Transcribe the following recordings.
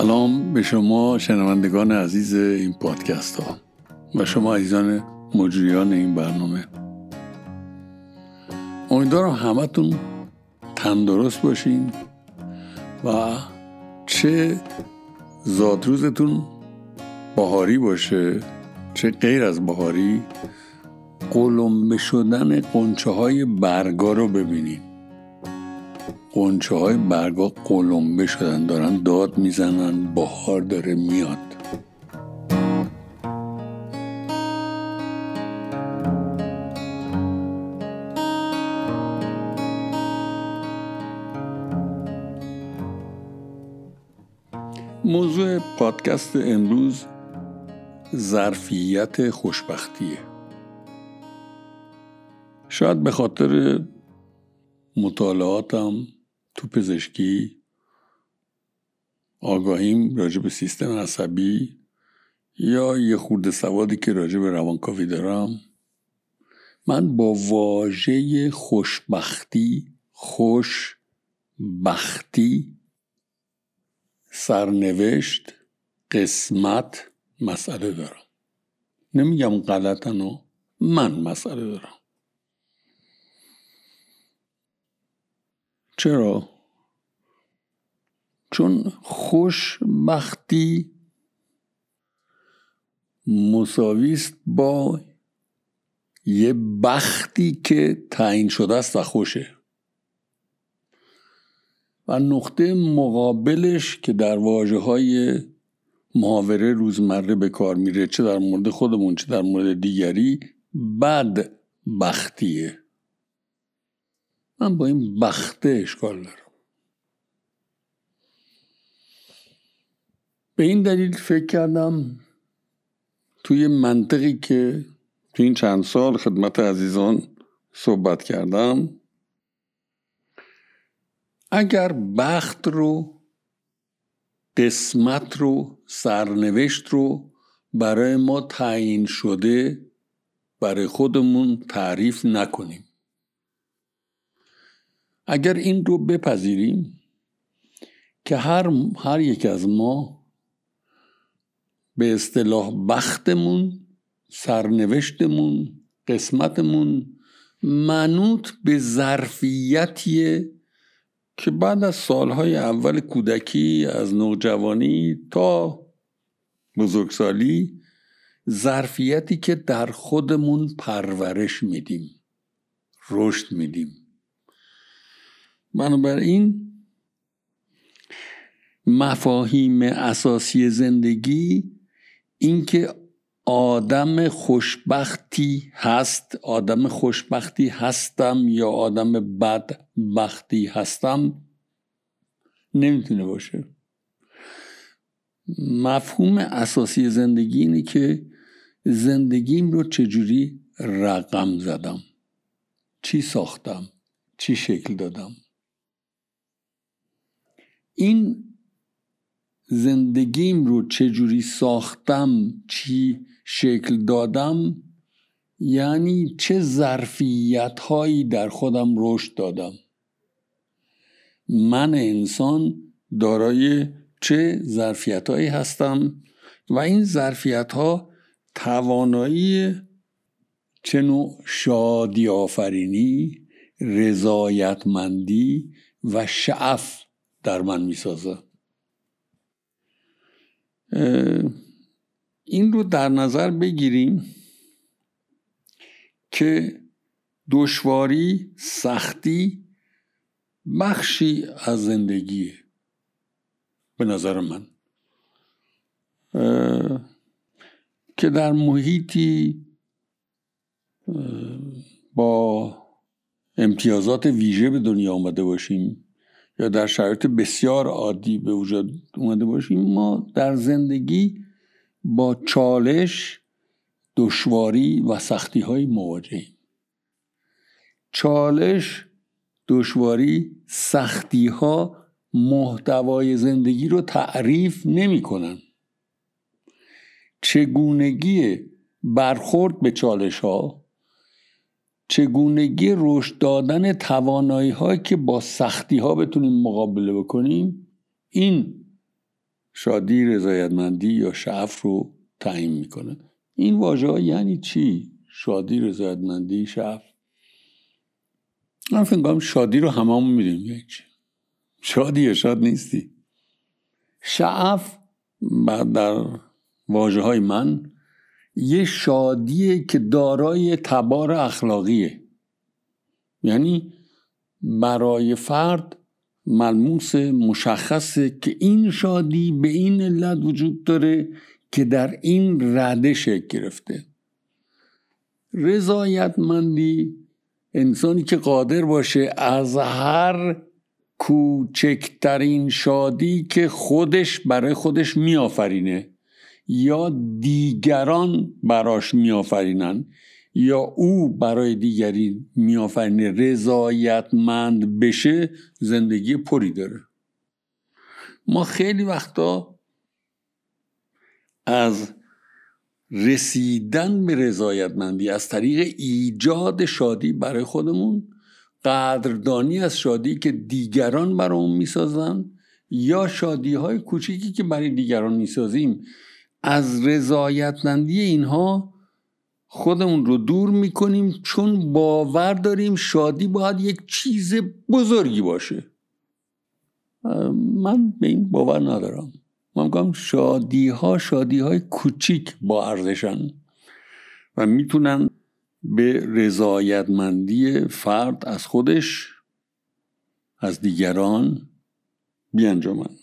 سلام به شما شنوندگان عزیز این پادکست ها و شما عزیزان مجریان این برنامه. امیدوارم همتون تندرست باشین و چه زادروزتون بهاری باشه چه غیر از بهاری قلمبه شدن قنچه های برگا رو ببینید قنچه های برگا قلمبه شدن دارن داد می‌زنن بهار داره میاد. موضوع پادکست امروز ظرفیت خوشبختیه. شاید به خاطر مطالعاتم تو پزشکی. آگاهیم راجع به سیستم عصبی یا یه خورده سوادی که راجع به روانکاوی دارم. من با واژه خوشبختی خوشبختی سرنوشت قسمت مسئله دارم. نمیگم غلطن و من مسئله دارم. چرا؟ چون خوشبختی مساویست با یه بختی که تعیین شده است و خوشه. و نقطه مقابلش که در واجه های محاوره روزمره به کار میره چه در مورد خودمون چه در مورد دیگری بد بختیه. من با این بخته اشکال دارم. به این دلیل فکر کردم توی منطقی که توی این چند سال خدمت عزیزان صحبت کردم اگر بخت رو قسمت رو سرنوشت رو برای ما تعیین شده برای خودمون تعریف نکنیم. اگر این رو بپذیریم که هر, هر یک از ما به اصطلاح بختمون سرنوشتمون قسمتمون منوط به ظرفیتیه که بعد از سالهای اول کودکی از نوجوانی تا بزرگسالی ظرفیتی که در خودمون پرورش میدیم رشد میدیم. بنابراین مفاهیم اساسی زندگی اینکه آدم خوشبختی هست آدم خوشبختی هستم یا آدم بدبختی هستم نمی‌تونه باشه. مفهوم اساسی زندگی اینه که زندگیم رو چجوری رقم زدم چی ساختم چی شکل دادم. این زندگیم رو چجوری ساختم چی شکل دادم؟ یعنی چه ظرفیت هایی در خودم رشد دادم؟ من انسان دارای چه ظرفیت هایی هستم؟ و این ظرفیت ها توانایی چه نوع شادی آفرینی رضایتمندی و شعف در من می‌سازه. این رو در نظر بگیریم که دشواری سختی بخشی از زندگیه به نظر من. که در محیطی با امتیازات ویژه به دنیا آمده باشیم. یا در شرایط بسیار عادی به وجود اومده باشیم ما در زندگی با چالش دشواری و سختی های مواجهیم چالش دشواری سختی ها محتوای زندگی رو تعریف نمی کنن. چگونگی برخورد به چالش ها چگونگی رشد دادن توانایی هایی که با سختی ها بتونیم مقابله بکنیم این شادی رضایتمندی یا شعف رو تعیین می‌کنه. این واژه یعنی چی؟ شادی رضایتمندی شعف؟ من فکر شادی رو هممون می‌دونیم یعنی چی؟ شادی شاد نیستی. شعف در واجه های من یه شادیه که دارای تبار اخلاقیه. یعنی برای فرد ملموس مشخصه که این شادی به این علت وجود داره که در این رده شکل گرفته. رضایتمندی انسانی که قادر باشه از هر کوچکترین شادی که خودش برای خودش میآفرینه. یا دیگران براش میآفرینن یا او برای دیگری میآفرینه رضایتمند بشه زندگی پری داره. ما خیلی وقتا از رسیدن به رضایتمندی از طریق ایجاد شادی برای خودمون قدردانی از شادی که دیگران برامون می‌سازن یا شادی های کوچیکی که برای دیگران می‌سازیم. از رضایتمندی اینها خودمون رو دور می‌کنیم چون باور داریم شادی باید یک چیز بزرگی باشه. من به این باور ندارم. من میگم شادی ها شادی های کوچیک با ارزشن و می‌تونن به رضایتمندی فرد از خودش از دیگران بیانجامن.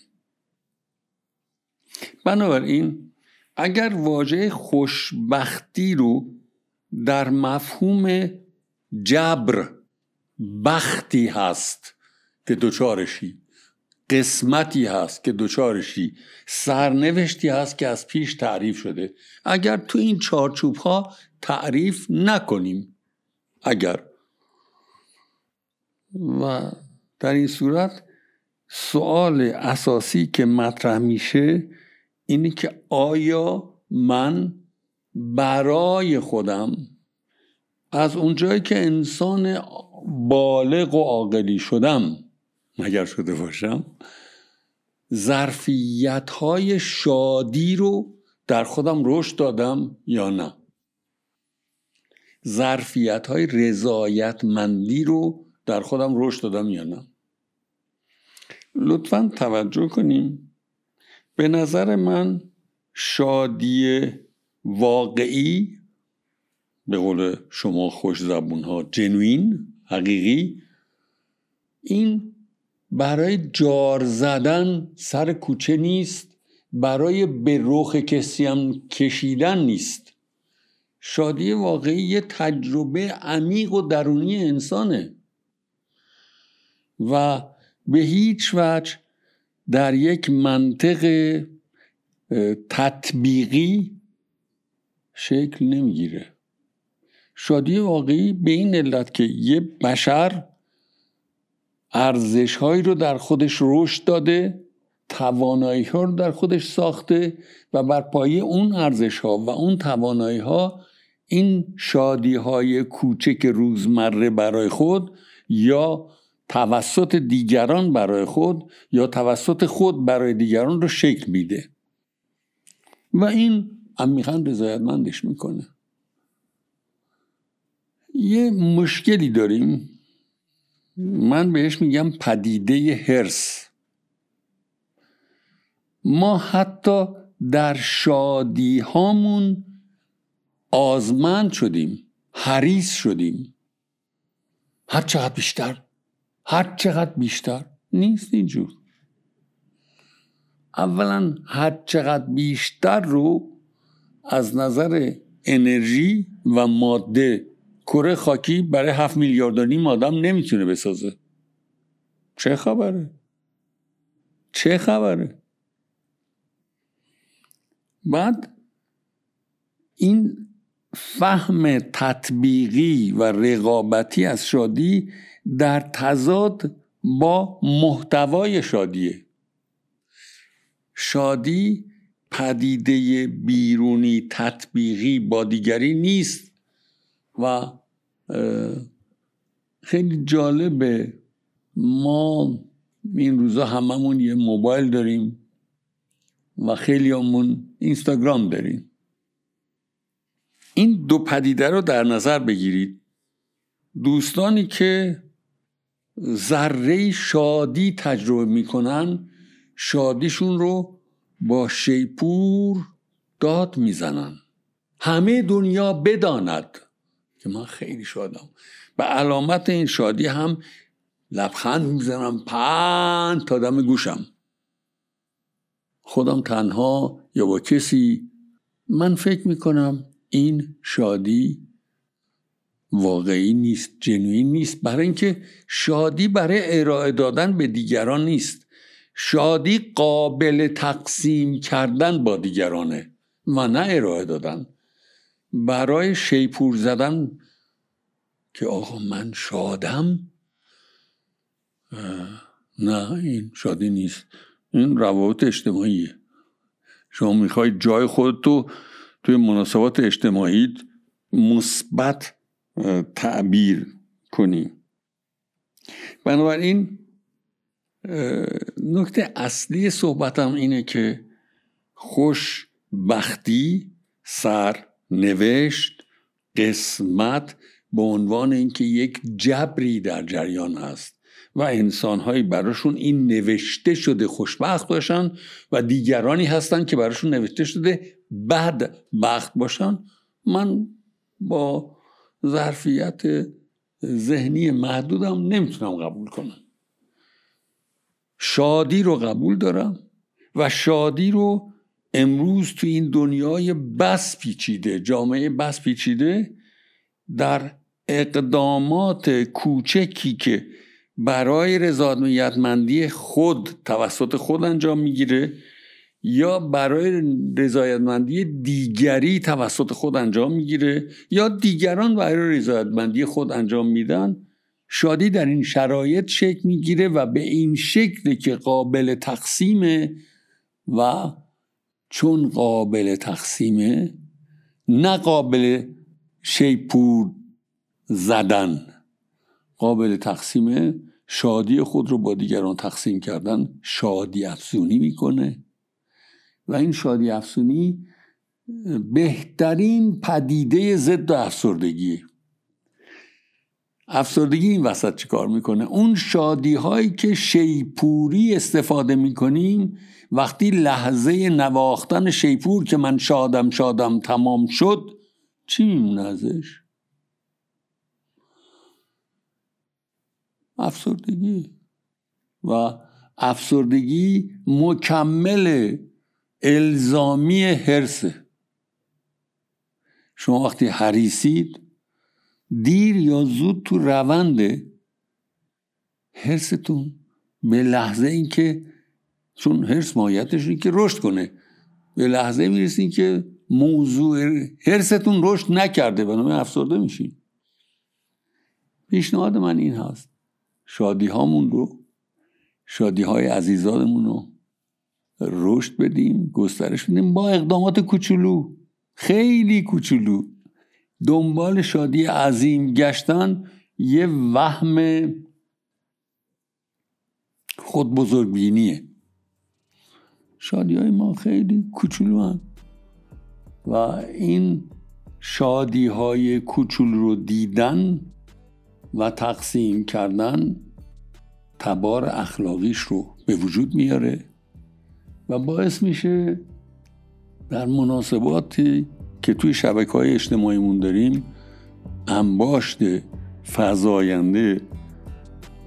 بنابراین اگر واژه خوشبختی رو در مفهوم جبر بختی هست که دوچارشی قسمتی هست که دوچارشی سرنوشتی هست که از پیش تعریف شده اگر تو این چارچوب ها تعریف نکنیم اگر. و در این صورت سوال اساسی که مطرح میشه اینه که آیا من برای خودم از اونجایی که انسان بالغ و عاقلی شدم مگر شده باشم ظرفیت های شادی رو در خودم رشد دادم یا نه؟ ظرفیت های رضایتمندی رو در خودم رشد دادم یا نه؟ لطفا توجه کنیم. به نظر من شادی واقعی به قول شما خوش زبون ها جنوین حقیقی این برای جار زدن سر کوچه نیست برای به رخ کسی هم کشیدن نیست. شادی واقعی یه تجربه عمیق و درونی انسانه. و به هیچ وجه در یک منطق تطبیقی شکل نمی‌گیره. شادی واقعی به این علت که یه بشر ارزش هایی رو در خودش رشد داده توانایی ها رو در خودش ساخته و بر پایه اون ارزش ها و اون توانایی ها این شادی های کوچک روزمره برای خود یا توسط دیگران برای خود یا توسط خود برای دیگران رو شکل میده. و این عمیقا رضایتمندش می‌کنه. یه مشکلی داریم. من بهش میگم پدیده هرس ما حتی در شادی هامون آزمند شدیم حریص شدیم. هر چقدر بیشتر هر چقدر بیشتر نیست اینجور. اولا هر چقدر بیشتر رو از نظر انرژی و ماده کره خاکی برای هفت میلیارد و نیم آدم نمی‌تونه بسازه. چه خبره؟ چه خبره؟ بعد این فهم تطبیقی و رقابتی از شادی در تضاد با محتوای شادیه. شادی پدیده بیرونی تطبیقی با دیگری نیست و خیلی جالبه. ما این روزا هممون یه موبایل داریم و خیلی همون اینستاگرام داریم. این دو پدیده رو در نظر بگیرید. دوستانی که ذره شادی تجربه می‌کنن شادیشون رو با شیپور داد می‌زنن. همه دنیا بداند که من خیلی شادم. به علامت این شادی هم لبخند می‌زنم پند تا دم گوشم. خودم تنها یا با کسی من فکر می‌کنم این شادی واقعی نیست جنوین نیست. برای اینکه شادی برای ارائه دادن به دیگران نیست. شادی قابل تقسیم کردن با دیگرانه و نه ارائه دادن. برای شیپور زدن که آقا من شادم نه این شادی نیست. این روابط اجتماعیه. شما می‌خوای جای خودتو توی مناسبات اجتماعی مثبت تعبیر کنی. بنابراین نکته اصلی صحبتم اینه که خوشبختی سر نوشت قسمت به عنوان اینکه یک جبری در جریان است و انسانهایی براشون این نوشته شده خوشبخت باشن و دیگرانی هستن که براشون نوشته شده بد بخت باشن. من با ظرفیت ذهنی محدودم نمی‌تونم قبول کنم. شادی رو قبول دارم و شادی رو امروز تو این دنیای بس پیچیده جامعه بس پیچیده در اقدامات کوچکی که برای رضایتمندی خود توسط خود انجام می‌گیره یا برای رضایتمندی دیگری توسط خود انجام می‌گیره یا دیگران برای رضایتمندی خود انجام میدن شادی در این شرایط شکل می‌گیره و به این شکل که قابل تقسیمه و چون قابل تقسیمه نه قابل شیپور زدن. قابل تقسیمه شادی خود رو با دیگران تقسیم کردن شادی افزونی می‌کنه. و این شادی افزونی بهترین پدیده ضد افسردگی افسردگی این وسط چی کار می‌کنه؟ اون شادی هایی که شیپوری استفاده می‌کنیم وقتی لحظه نواختن شیپور که من شادم شادم تمام شد چی میمونه ازش؟ افسردگی. و افسردگی مکمل الزامی هرسه شما وقتی حریسید دیر یا زود تو روند هرستون به لحظه اینکه چون هرس ماهیتش که رشد کنه به لحظه می‌رسین که موضوع هرستون رشد نکرده بنابراین افسرده میشین. پیشنهاد من این هست. شادی هامون رو شادی های عزیزانمون رو رشد بدیم گسترش بدیم با اقدامات کوچولو خیلی کوچولو دنبال شادی عظیم گشتن یه وهم خود بزرگبینیه شادی های ما خیلی کوچولو هن. و این شادی های کوچول رو دیدن و تقسیم کردن تبار اخلاقیش رو به وجود میاره و باعث میشه در مناسباتی که توی شبکه های اجتماعیمون داریم انباشت فضاینده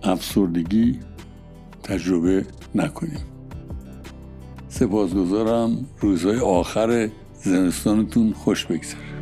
افسردگی تجربه نکنیم. سپاسگزارم. روزهای آخر زمستانتون خوش بگذره.